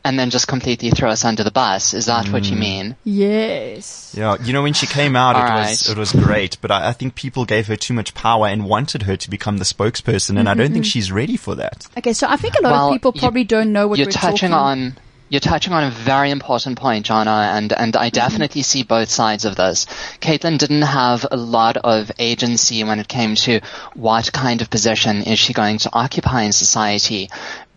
Speaker 5: and then just completely throw us under the bus. Is that what you mm. mean?
Speaker 2: Yes.
Speaker 3: Yeah, you know when she came out, it
Speaker 5: All
Speaker 3: was it was great, but I, I think people gave her too much power and wanted her to become the spokesperson, and I don't think mm-hmm. she's ready for that.
Speaker 2: Okay, so I think a lot
Speaker 5: Well,
Speaker 2: of people
Speaker 5: you-
Speaker 2: probably don't know what
Speaker 5: you're
Speaker 2: we're
Speaker 5: touching
Speaker 2: talking.
Speaker 5: on you're touching on a very important point, Jana, and, and I mm-hmm. definitely see both sides of this. Caitlyn didn't have a lot of agency when it came to what kind of position is she going to occupy in society.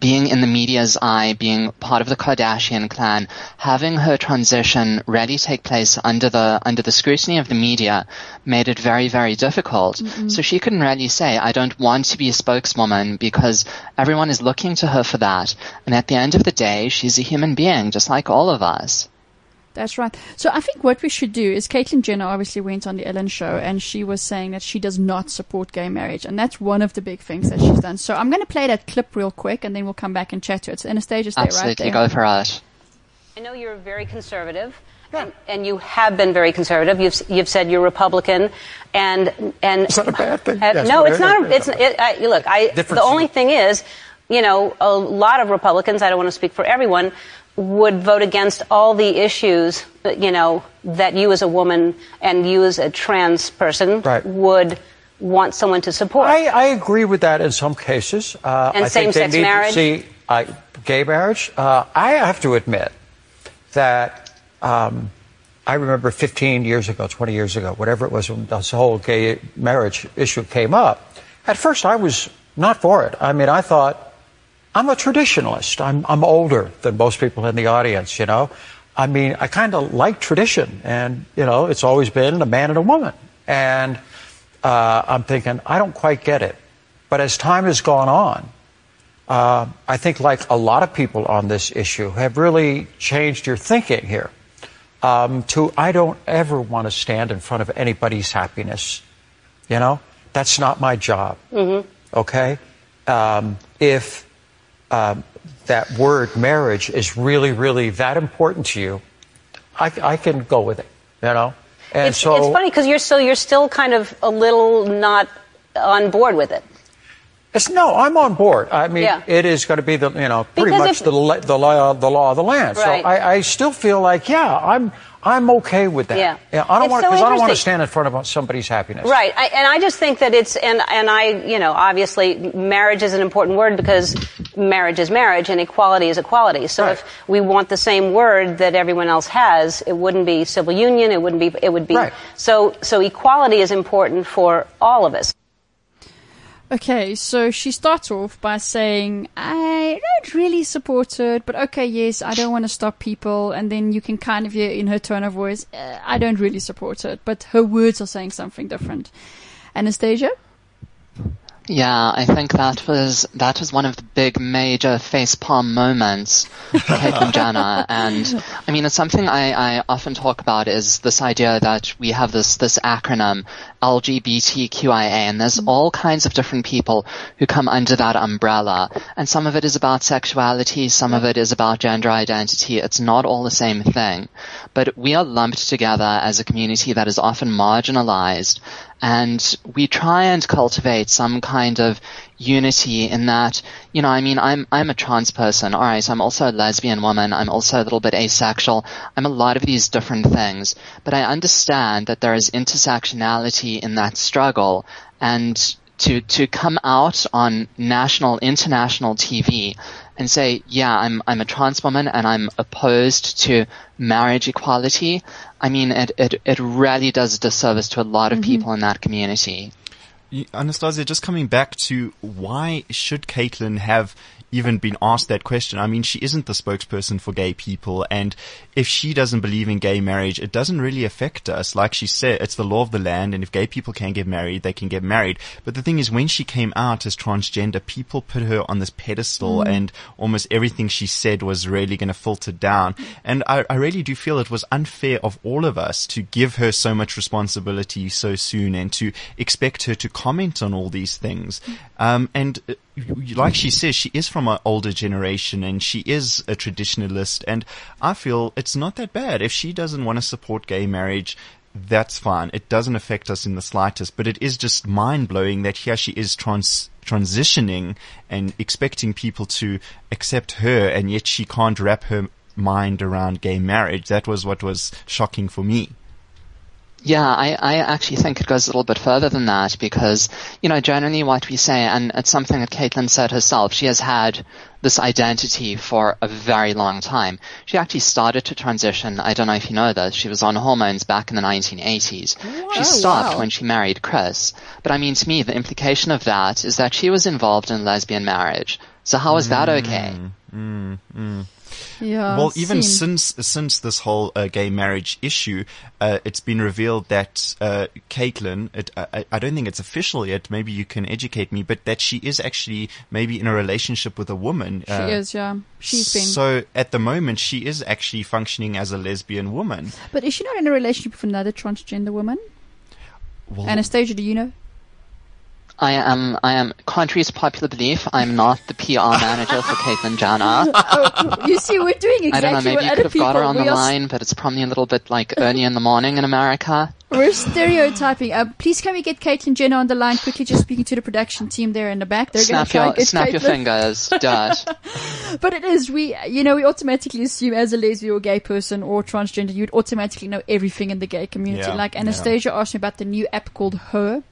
Speaker 5: Being in the media's eye, being part of the Kardashian clan, having her transition really take place under the under the scrutiny of the media made it very, very difficult. So she couldn't really say, I don't want to be a spokeswoman because everyone is looking to her for that. And at the end of the day, she's a human being, just like all of us.
Speaker 2: That's right. So I think what we should do is Caitlyn Jenner obviously went on the Ellen show and she was saying that she does not support gay marriage. And that's one of the big things that she's done. So I'm going to play that clip real quick and then we'll come back and chat to it. So Anastasia's there, right
Speaker 5: Absolutely,
Speaker 2: there.
Speaker 5: go for it.
Speaker 6: I know you're very conservative, and, and you have been very conservative. You've you've said you're Republican, and and
Speaker 7: Is that a bad thing?
Speaker 6: Uh,
Speaker 7: Yes,
Speaker 6: no, it's not.
Speaker 7: it's
Speaker 6: It's it, I, look. I the only thing is, you know, a lot of Republicans. I don't want to speak for everyone. Would vote against all the issues, that, you know, that you as a woman and you as a trans person
Speaker 7: Right.
Speaker 6: would want someone to support.
Speaker 7: I, I agree with that in some cases. Uh,
Speaker 6: And
Speaker 7: I think
Speaker 6: same-sex marriage?
Speaker 7: See uh, gay marriage. Uh, I have to admit that um, I remember 15 years ago, 20 years ago, whatever it was, when this whole gay marriage issue came up. At first, I was not for it. I mean, I thought, I'm a traditionalist. I'm, I'm older than most people in the audience, you know. I mean, I kind of like tradition, and, you know, it's always been a man and a woman. And uh, I'm thinking, I don't quite get it. But as time has gone on, uh, I think, like a lot of people on this issue, have really changed your thinking here um, to I don't ever want to stand in front of anybody's happiness. You know, that's not my job.
Speaker 6: Mm-hmm.
Speaker 7: Okay? Um, if um, that word marriage is really, really that important to you, I, I can go with it. You know?
Speaker 6: And it's, so, it's funny because you're so you're still kind of a little not on board with it.
Speaker 7: It's, no, I'm on board. I mean, yeah. it is going to be the you know pretty because much if, the the law the law of the land. Right. So I, I still feel like yeah, I'm I'm okay with that.
Speaker 6: Yeah,
Speaker 7: yeah I don't want because so I don't want to stand in front of somebody's happiness.
Speaker 6: Right, I, and I just think that it's and and I you know obviously marriage is an important word because marriage is marriage and equality is equality. So right. if we want the same word that everyone else has, it wouldn't be civil union. It wouldn't be. It would be.
Speaker 7: Right.
Speaker 6: So so equality is important for all of us.
Speaker 2: Okay, so she starts off by saying, I don't really support it, but okay, yes, I don't want to stop people. And then you can kind of hear in her tone of voice, uh, I don't really support it, but her words are saying something different. Anastasia?
Speaker 5: Yeah, I think that was that was one of the big major facepalm moments for Caitlyn Jenner, and I mean it's something I, I often talk about is this idea that we have this this acronym LGBTQIA, and there's mm-hmm. all kinds of different people who come under that umbrella, and some of it is about sexuality, some of it is about gender identity. It's not all the same thing, but we are lumped together as a community that is often marginalized, and we try and cultivate some kind of unity in that, you know, I mean, I'm, I'm a trans person. All right. I'm also a lesbian woman. I'm also a little bit asexual. I'm a lot of these different things, but I understand that there is intersectionality in that struggle and to, to come out on national, international TV and say, yeah, I'm, I'm a trans woman and I'm opposed to marriage equality. I mean, it, it, it really does a disservice to a lot of mm-hmm. people in that community.
Speaker 3: Anastasia, just coming back to why should Caitlyn have even been asked that question. I mean, she isn't the spokesperson for gay people. And if she doesn't believe in gay marriage, it doesn't really affect us. Like she said, it's the law of the land. And if gay people can get married, they can get married. But the thing is, when she came out as transgender, people put her on this pedestal mm. and almost everything she said was really going to filter down. And I, I really do feel it was unfair of all of us to give her so much responsibility so soon and to expect her to comment on all these things. Um, and like she says, she is from an older generation and she is a traditionalist. And I feel it's not that bad. If she doesn't want to support gay marriage, that's fine. It doesn't affect us in the slightest, but it is just mind blowing that here she is trans- transitioning and expecting people to accept her and yet she can't wrap her mind around gay marriage. That was what was shocking for me.
Speaker 5: Yeah, I, I actually think it goes a little bit further than that because, you know, generally what we say, and it's something that Caitlyn said herself, she has had this identity for a very long time. She actually started to transition, I don't know if you know this, she was on hormones back in the 1980s. she stopped
Speaker 2: wow.
Speaker 5: when she married Chris. But I mean, to me, the implication of that is that she was involved in lesbian marriage. So how is mm, that okay?
Speaker 3: Mm, mm.
Speaker 2: Yeah.
Speaker 3: Well, even since since this whole uh, gay marriage issue, uh, it's been revealed that uh, Caitlyn, it, I, I, don't think it's official yet. Maybe you can educate me, but that she is actually maybe in a relationship with a woman.
Speaker 2: She uh, is, yeah. She's been.
Speaker 3: So at the moment, she is actually functioning as a lesbian woman.
Speaker 2: But is she not in a relationship with another transgender woman? Well, Anastasia, do you know?
Speaker 5: I am, I am, contrary to popular belief, I'm not the PR manager for Caitlyn Jenner.
Speaker 2: Oh, you see, we're doing exactly
Speaker 5: I don't know, maybe you could have got her on the line, but it's probably a little bit like early in the morning in America.
Speaker 2: We're stereotyping. Uh, please can we get Caitlyn Jenner on the line quickly, just speaking to the production team there in the back. They're
Speaker 5: snap
Speaker 2: your,
Speaker 5: snap your fingers, Dutch.
Speaker 2: but it is, we, you know, we automatically assume as a lesbian or gay person or transgender, you'd automatically know everything in the gay community.
Speaker 3: Yeah,
Speaker 2: like Anastasia yeah. asked me about the new app called Her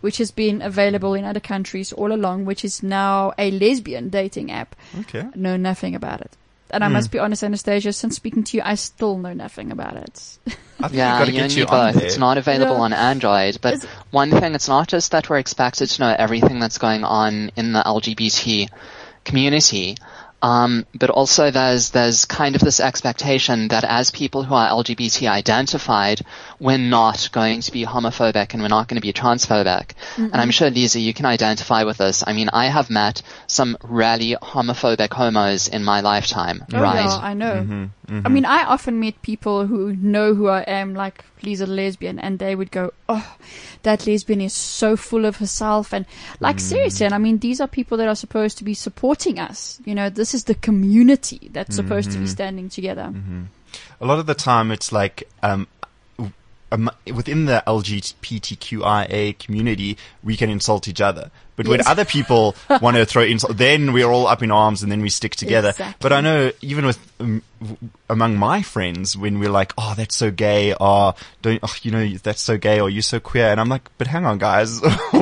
Speaker 2: which has been available in other countries all along, which is now a lesbian dating app.
Speaker 3: Okay.
Speaker 2: Know nothing about it. And I mm. must be honest, Anastasia, since speaking to you, I still know nothing about it.
Speaker 5: Yeah,
Speaker 3: we've got to
Speaker 5: you and
Speaker 3: you
Speaker 5: me both.
Speaker 3: there.
Speaker 5: It's not available
Speaker 2: Yeah.
Speaker 5: on Android, but
Speaker 2: Is-
Speaker 5: one thing, it's not just that we're expected to know everything that's going on in the LGBT community, um, but also there's there's kind of this expectation that as people who are LGBT identified, we're not going to be homophobic and we're not going to be transphobic. And I'm sure Lisa, you can identify with this. I mean, I have met some really homophobic homos in my lifetime,
Speaker 2: Oh,
Speaker 5: right?
Speaker 2: yeah, I know.
Speaker 3: Mm-hmm,
Speaker 2: I mean, I often meet people who know who I am, like Lisa the lesbian, and they would go, "Oh, that lesbian is so full of herself," and like
Speaker 3: Mm.
Speaker 2: seriously. And I mean, these are people that are supposed to be supporting us. You know, this is the community that's supposed
Speaker 3: Mm-hmm.
Speaker 2: to be standing together.
Speaker 3: a lot of the time it's like um, w- within the LGBTQIA community, we can insult each other. But when other people want to throw insult, then we're all up in arms and then we stick together.
Speaker 2: Exactly.
Speaker 3: But I know even with um, among my friends, when we're like, "Oh, that's so gay," or "Don't," oh, you know, that's so gay, or "You're so queer," and I'm like, "But hang on, guys,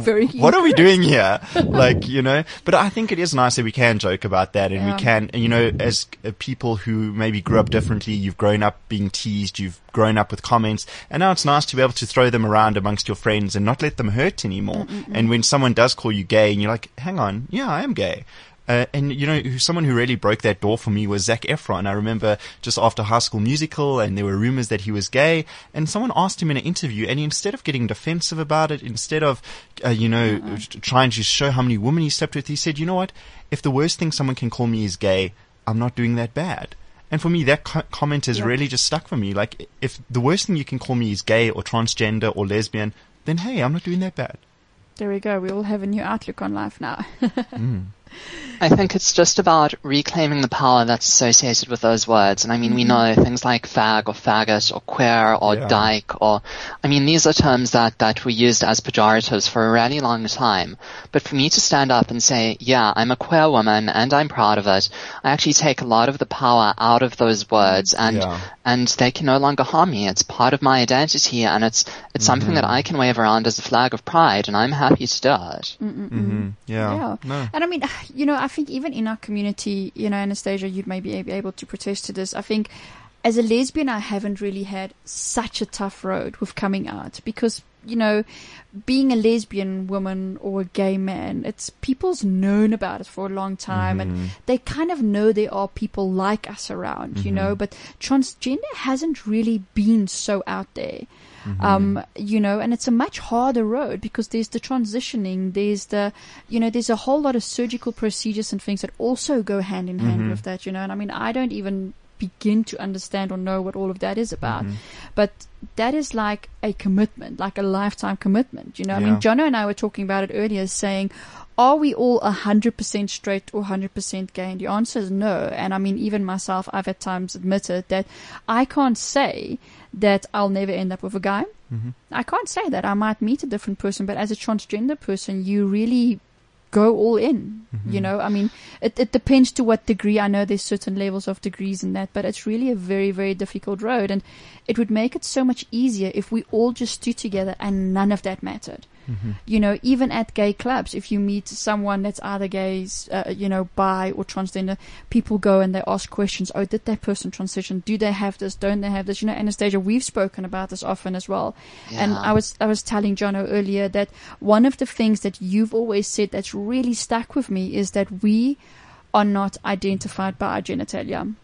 Speaker 2: very
Speaker 3: what are we doing here?" like, you know. But I think it is nice that we can joke about that, and
Speaker 2: Yeah.
Speaker 3: we can, you know, as uh, people who maybe grew up differently, you've grown up being teased, you've grown up with comments, and now it's nice to be able to throw them around amongst your friends and not let them hurt anymore. And when someone does call you gay, and you're like, "Hang on, yeah, I am gay." Uh, and you know, someone who really broke that door for me was Zac Efron. I remember just after High School Musical, and there were rumors that he was gay, and someone asked him in an interview, and instead of getting defensive about it, instead of, uh, you know, t- trying to show how many women he slept with, he said, "You know what? If the worst thing someone can call me is gay, I'm not doing that bad." And for me, that co- comment has
Speaker 2: Yeah.
Speaker 3: really just stuck for me. Like, if the worst thing you can call me is gay or transgender or lesbian, then hey, I'm not doing that bad.
Speaker 2: There we go. We all have a new outlook on life now. Mm.
Speaker 5: I think it's just about reclaiming the power that's associated with those words. And I mean, we know things like fag or faggot or queer or
Speaker 3: Yeah.
Speaker 5: dyke or, I mean, these are terms that, that were used as pejoratives for a really long time. But for me to stand up and say, yeah, I'm a queer woman and I'm proud of it, I actually take a lot of the power out of those words and,
Speaker 3: Yeah.
Speaker 5: and they can no longer harm me. It's part of my identity and it's, it's something that I can wave around as a flag of pride and I'm happy to do it.
Speaker 3: Mm-hmm. Yeah.
Speaker 2: Yeah.
Speaker 3: No.
Speaker 2: And I mean, you know, I think even in our community, you know, Anastasia, you'd maybe be able to protest to this. I think as a lesbian, I haven't really had such a tough road with coming out because, you know, being a lesbian woman or a gay man, it's people's known about it for a long time and mm-hmm. they kind of know there are people like us around, you mm-hmm. know, but transgender hasn't really been so out there. Mm-hmm. Um, you know, and it's a much harder road because there's the transitioning, there's the, you know, there's a whole lot of surgical procedures and things that also go hand in hand mm-hmm. with that, you know, and I mean, I don't even begin to understand or know what all of that is about. Mm-hmm. But that is like a commitment, like a lifetime commitment, you know. I mean, Jono and I were talking about it earlier saying, are we all 100% straight or 100% gay? And the answer is no. And I mean, even myself, I've at times admitted that I can't say that I'll never end up with a guy. Mm-hmm. I can't say that. I might meet a different person, but as a transgender person, you really go all in. Mm-hmm. You know, I mean, it, it depends to what degree. I know there's certain levels of degrees in that, but it's really a very, very difficult road. And it would make it so much easier if we all just stood together and none of that mattered. You know, even at gay clubs, if you meet someone that's either gays, uh, you know, bi or transgender, people go and they ask questions. Oh, did that person transition? Do they have this? Don't they have this? You know, Anastasia, we've spoken about this often as well. And I was, I was telling Jono earlier that one of the things that you've always said that's really stuck with me is that we are not identified by our genitalia.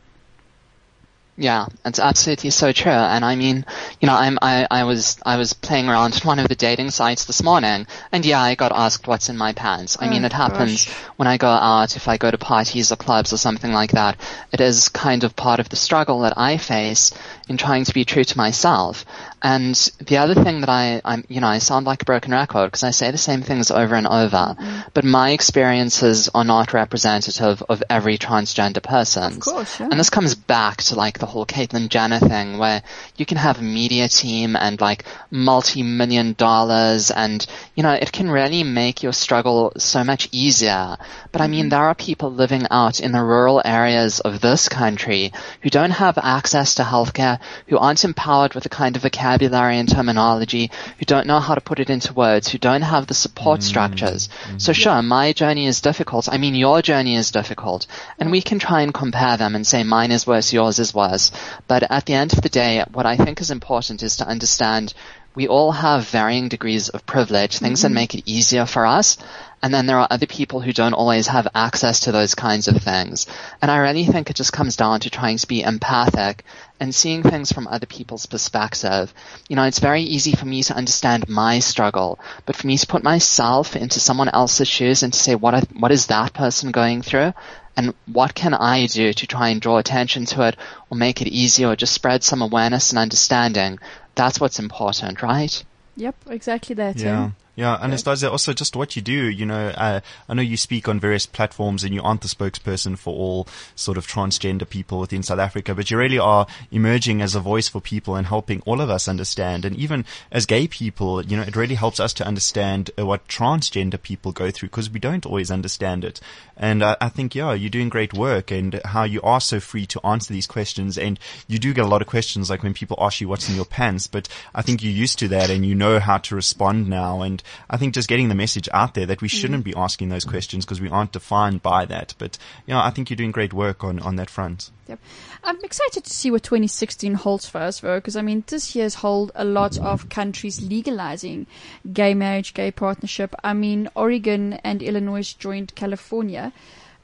Speaker 5: Yeah, it's absolutely so true. And I mean, you know, I'm, I, I was, I was playing around on one of the dating sites this morning, and yeah, I got asked what's in my pants. I mean,
Speaker 2: Oh,
Speaker 5: it happens
Speaker 2: gosh.
Speaker 5: when I go out, if I go to parties or clubs or something like that. It is kind of part of the struggle that I face in trying to be true to myself. And the other thing that I, I'm, you know, I sound like a broken record because I say the same things over and over, mm. but my experiences are not representative of every transgender person.
Speaker 2: Of course, yeah.
Speaker 5: And this comes back to like the whole Caitlyn Jenner thing where you can have a media team and like multi-million dollars and, you know, it can really make your struggle so much easier. But I mean, mm. there are people living out in the rural areas of this country who don't have access to healthcare Who aren't empowered with the kind of vocabulary and terminology, who don't know how to put it into words, who don't have the support mm. structures. Mm. So sure, my journey is difficult. I mean, your journey is difficult. And we can try and compare them and say mine is worse, yours is worse. But at the end of the day, what I think is important is to understand we all have varying degrees of privilege, things mm-hmm. that make it easier for us. And then there are other people who don't always have access to those kinds of things. And I really think it just comes down to trying to be empathic and seeing things from other people's perspective. You know, it's very easy for me to understand my struggle, but for me to put myself into someone else's shoes and to say, what, what is that person going through? And what can I do to try and draw attention to it or make it easier or just spread some awareness and understanding? That's what's important, right?
Speaker 2: Yep, exactly that.
Speaker 3: Yeah. Yeah. Yeah, Anastasia, also just what you do, you know, uh, I know you speak on various platforms and you aren't the spokesperson for all sort of transgender people within South Africa, but you really are emerging as a voice for people and helping all of us understand. And even as gay people, you know, it really helps us to understand uh, what transgender people go through because we don't always understand it. And uh, I think, yeah, you're doing great work and how you are so free to answer these questions. And you do get a lot of questions like when people ask you what's in your pants, but I think you're used to that and you know how to respond now. And I think just getting the message out there that we shouldn't mm. be asking those questions because we aren't defined by that. But, you know, I think you're doing great work on, on that front.
Speaker 2: Yep. I'm excited to see what 2016 holds for us, though, because I mean, this year's hold a lot of countries legalizing gay marriage, gay partnership. I mean, Oregon and Illinois joined California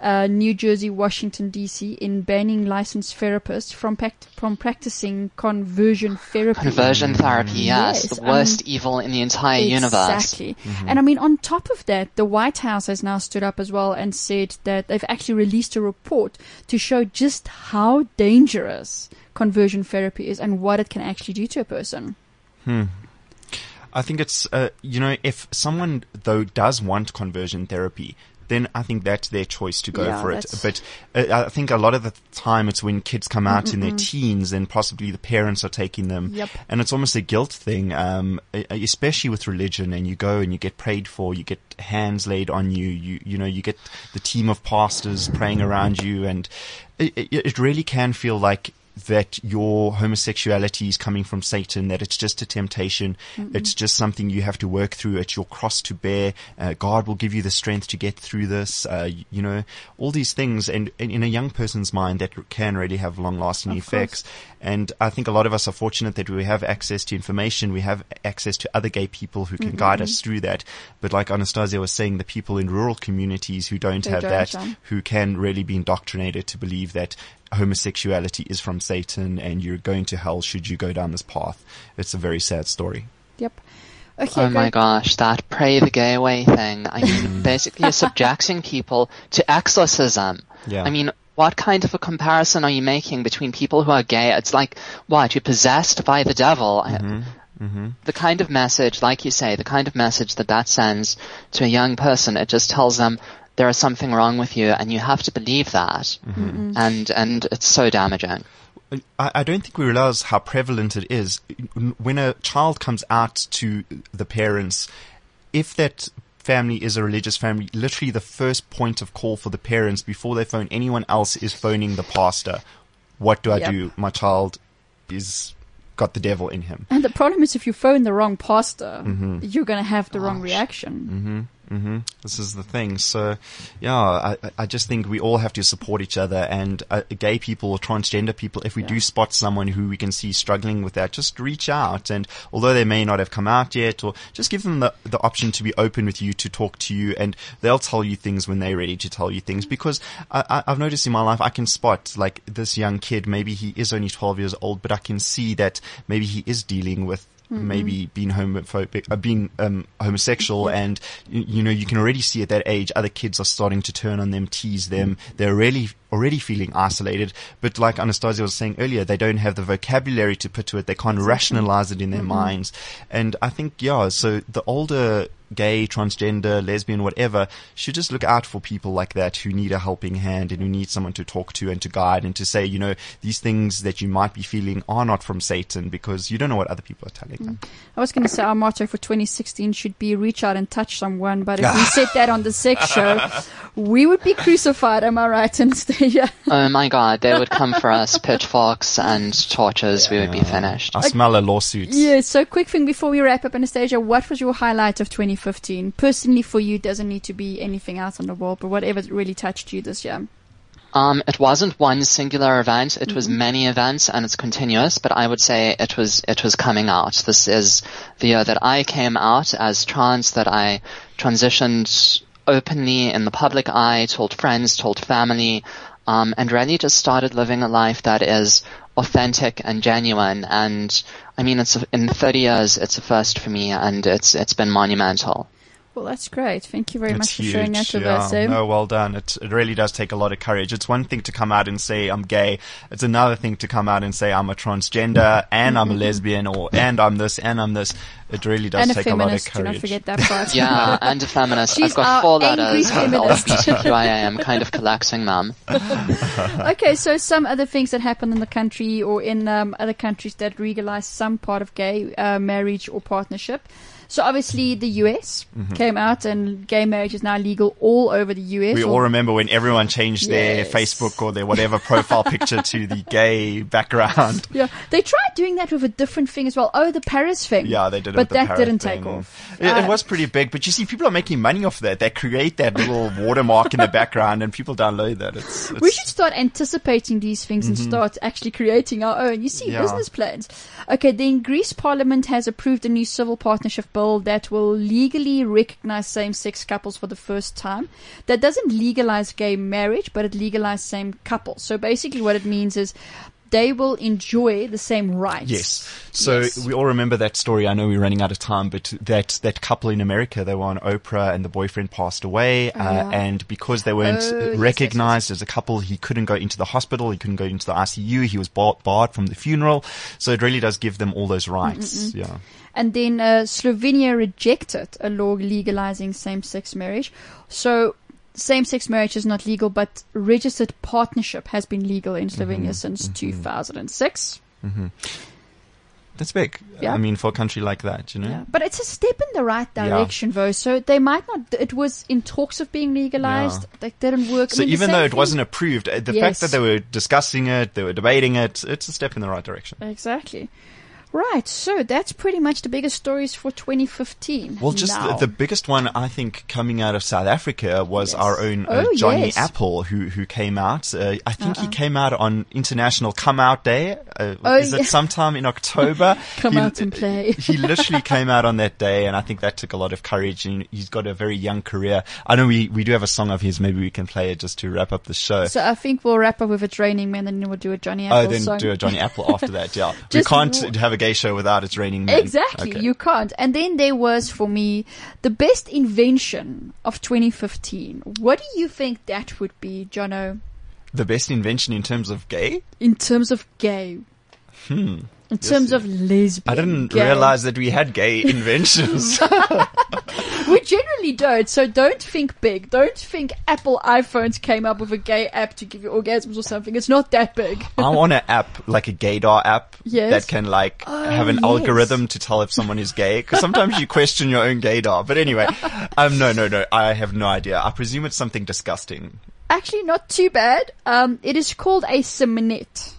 Speaker 2: uh, New Jersey, Washington D.C. in banning licensed therapists from pact- from practicing conversion therapy.
Speaker 5: Conversion therapy, yes, yes the worst evil in the entire
Speaker 2: exactly.
Speaker 5: universe.
Speaker 2: Exactly. Mm-hmm. And I mean, on top of that, the White House has now stood up as well and said that they've actually released a report to show just how dangerous conversion therapy is and what it can actually do to a person.
Speaker 3: Hmm. I think it's, uh, you know, if someone though does want conversion therapy, then I think that's their choice to go yeah, for it. But uh, I think a lot of the time it's when kids come out Mm-mm-mm. in their teens and possibly the parents are taking them.
Speaker 2: Yep.
Speaker 3: And it's almost a guilt thing, um, especially with religion and you go and you get prayed for, you get hands laid on you, you, you know, you get the team of pastors praying around you and it, it really can feel like that your homosexuality is coming from Satan, that it's just a temptation. Mm-hmm. It's just something you have to work through. It's your cross to bear. Uh, God will give you the strength to get through this. Uh, you know, all these things. And, and, in a young person's mind, that can really have long lasting effects. Course. And I think a lot of us are fortunate that we have access to information. We have access to other gay people who can mm-hmm. guide us through that. But like Anastasia was saying, the people in rural communities who don't they have don't that, who can really be indoctrinated to believe that homosexuality is from Satan and you're going to hell should you go down this path. It's a very sad story.
Speaker 2: Yep.
Speaker 5: Okay, oh great. my gosh, that pray the gay away thing. I mean, basically you're subjecting people to exorcism.
Speaker 3: Yeah.
Speaker 5: I mean, what kind of a comparison are you making between people who are gay? It's like, what, you're possessed by the devil. Mm-hmm. Mm-hmm. The kind of message, like you say, the kind of message that that sends to a young person, it just tells them, there is something wrong with you, and you have to believe that, mm-hmm. and and it's so damaging.
Speaker 3: I, I don't think we realize how prevalent it is when a child comes out to the parents. If that family is a religious family, literally the first point of call for the parents before they phone anyone else is phoning the pastor. What do I yep. do? My child is got the devil in him.
Speaker 2: And the problem is if you phone the wrong pastor, mm-hmm. you're going to have the Gosh. wrong reaction.
Speaker 3: Mm-hmm. Mm-hmm. This is the thing. So, yeah, I, I just think we all have to support each other and uh, gay people or transgender people, if we yeah. do spot someone who we can see struggling with that, just reach out. And although they may not have come out yet or just give them the, the option to be open with you, to talk to you and they'll tell you things when they're ready to tell you things because I, I've noticed in my life, I can spot like this young kid, maybe he is only 12 years old, but I can see that maybe he is dealing with mm-hmm. maybe being homophobic, uh, being um, homosexual, and you, you, know you can already see at that age other kids are starting to turn on them, tease them. Mm-hmm. They're really already feeling isolated. But like Anastasia was saying earlier, they don't have the vocabulary to put to it. They can't rationalize it in their mm-hmm. minds. And I think yeah, so the older gay, transgender, lesbian, whatever, should just look out for people like that who need a helping hand and who need someone to talk to and to guide and to say, you know, these things that you might be feeling are not from Satan because you don't know what other people are telling them. Mm.
Speaker 2: I was going to say our motto for 2016 should be reach out and touch someone, but if we said that on the sex show, we would be crucified. Am I right, instead? yeah.
Speaker 5: Oh my god, they would come for us, pitchforks and torches, we would be finished.
Speaker 3: I smell a lawsuit.
Speaker 2: Yeah, so quick thing before we wrap up, Anastasia, what was your highlight of 2015? Personally for you, doesn't need to be anything else on the world, but whatever really touched you this year.
Speaker 5: Um, it wasn't one singular event. It was many events and it's continuous, but I would say it was, it was coming out. This is the year that I came out as trans, that I transitioned openly in the public eye, told friends, told family, um, and really just started living a life that is authentic and genuine. And I mean, it's a, in 30 years, it's a first for me, and it's it's been monumental.
Speaker 2: Well, that's great. Thank you very
Speaker 3: It's
Speaker 2: much for
Speaker 3: huge.
Speaker 2: sharing that with
Speaker 3: yeah.
Speaker 2: us. eh?
Speaker 3: No, well done. It, it really does take a lot of courage. It's one thing to come out and say I'm gay. It's another thing to come out and say I'm a transgender and I'm a lesbian or and I'm this and I'm this. It really does
Speaker 2: and a
Speaker 3: take a lot of
Speaker 2: feminist, do not forget that part.
Speaker 5: Yeah, and a feminist.
Speaker 2: She's
Speaker 5: I've got
Speaker 2: our
Speaker 5: four
Speaker 2: angry
Speaker 5: letters of
Speaker 2: feminist.
Speaker 5: LGBTQIA. I'm kind of collapsing, them.
Speaker 2: okay, so some other things that happen in the country or in um, other countries that legalize some part of gay uh, marriage or partnership. So obviously the US
Speaker 3: Mm-hmm.
Speaker 2: came out and gay marriage is now legal all over the US.
Speaker 3: We
Speaker 2: or-
Speaker 3: all remember when everyone changed their Facebook or their whatever profile picture to the gay background.
Speaker 2: yeah, they tried doing that with a different thing as well. Oh, the Paris thing.
Speaker 3: Yeah, they did it
Speaker 2: but
Speaker 3: with the
Speaker 2: that
Speaker 3: parrot
Speaker 2: didn't
Speaker 3: thing.
Speaker 2: take off.
Speaker 3: It, it
Speaker 2: Uh,
Speaker 3: was pretty big, but you see, people are making money off that. They create that little watermark in the background, and people download that. It's, it's
Speaker 2: We should start anticipating these things and start actually creating our own. You see,
Speaker 3: Mm-hmm. Yeah.
Speaker 2: business plans. Okay, then Greece Parliament has approved a new civil partnership bill that will legally recognize same-sex couples for the first time. That doesn't legalize gay marriage, but it legalizes same couples. So basically what it means is they will enjoy the same rights.
Speaker 3: Yes. So
Speaker 2: Yes.
Speaker 3: we all remember that story. I know we're running out of time, but that that couple in America, they were on Oprah, and the boyfriend passed away, uh,
Speaker 2: yeah.
Speaker 3: and because they weren't
Speaker 2: Oh,
Speaker 3: uh,
Speaker 2: yes, yes,
Speaker 3: recognized as a couple, he couldn't go into the hospital, he couldn't go into the ICU, he was bar- barred from the funeral. So it really does give them all those rights. Yeah.
Speaker 2: And then uh, Slovenia rejected a law legalizing same-sex marriage. So same-sex marriage is not legal, but registered partnership has been legal in mm-hmm. Slovenia since mm-hmm. 2006. Mm-hmm.
Speaker 3: That's big.
Speaker 2: Yeah.
Speaker 3: I mean, for a country like that, you know.
Speaker 2: Yeah. But it's a step in the right direction, though. So they might not. It was in talks of being legalized. That didn't work. I mean,
Speaker 3: even though it
Speaker 2: thing-
Speaker 3: wasn't approved, uh, the
Speaker 2: Yes.
Speaker 3: fact that they were discussing it, they were debating it, it's a step in the right direction.
Speaker 2: exactly. Right. So that's pretty much the biggest stories for 2015.
Speaker 3: Well, just the, the biggest one I think coming out of South Africa was
Speaker 2: Yes.
Speaker 3: our own uh,
Speaker 2: Oh,
Speaker 3: Johnny
Speaker 2: yes.
Speaker 3: Apple, who who came out. Uh, I think he came out on International Come Out Day. Uh,
Speaker 2: Oh,
Speaker 3: is
Speaker 2: yeah.
Speaker 3: it sometime in October?
Speaker 2: Come
Speaker 3: He-
Speaker 2: out and play.
Speaker 3: he literally came out on that day, and I think that took a lot of courage. And he's got a very young career. I know we we do have a song of his. Maybe we can play it just to wrap up the show.
Speaker 2: So I think we'll wrap up with a training man, and then we'll do a Johnny Apple
Speaker 3: Oh, then
Speaker 2: song.
Speaker 3: do a Johnny Apple after that. Yeah, we can't
Speaker 2: w-
Speaker 3: have a gay show without it's raining men.
Speaker 2: Exactly,
Speaker 3: Okay.
Speaker 2: you can't. And then there was for me the best invention of 2015. What do you think that would be, Jono,
Speaker 3: the best invention in terms of gay.
Speaker 2: in terms of gay? Hmm. In terms of lesbian.
Speaker 3: I didn't
Speaker 2: gay.
Speaker 3: realize that we had gay inventions.
Speaker 2: We generally don't, so don't think big. Don't think Apple iPhones came up with a gay app to give you orgasms or something. It's not that big.
Speaker 3: I want an app, like a gaydar app,
Speaker 2: Yes.
Speaker 3: that can like have an
Speaker 2: yes.
Speaker 3: algorithm to tell if someone is gay. Because sometimes you question your own gaydar. But anyway, um, no, no, no. I have no idea. I presume it's something disgusting.
Speaker 2: Actually, not too bad. Um, it is called a Semenette.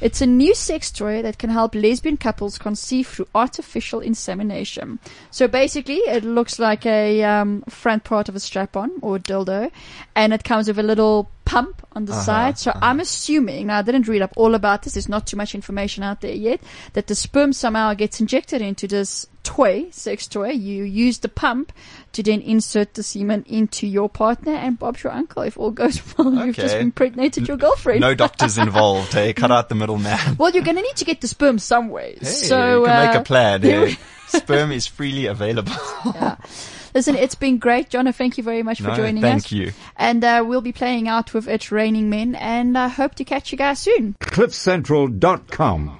Speaker 2: It's a new sex toy that can help lesbian couples conceive through artificial insemination. So basically, it looks like a um, front part of a strap-on or a dildo, and it comes with a little pump on the side. So I'm assuming, now I didn't read up all about this, there's not too much information out there yet, that the sperm somehow gets injected into this toy, sex toy. You use the pump to then insert the semen into your partner and Bob's your uncle. If all goes well, you've just
Speaker 3: Okay.
Speaker 2: impregnated your girlfriend.
Speaker 3: No doctors involved. Hey, cut out the middleman.
Speaker 2: Well, you're going to need to get the sperm some way.
Speaker 3: Hey,
Speaker 2: so
Speaker 3: you can make
Speaker 2: uh,
Speaker 3: a plan. Hey. Sperm is freely available.
Speaker 2: Listen, it's been great, John. Thank you very much for
Speaker 3: No,
Speaker 2: joining
Speaker 3: thank
Speaker 2: us.
Speaker 3: Thank you.
Speaker 2: And uh, we'll be playing out with It's Raining Men, and I hope to catch you guys soon.
Speaker 4: CliffCentral.com.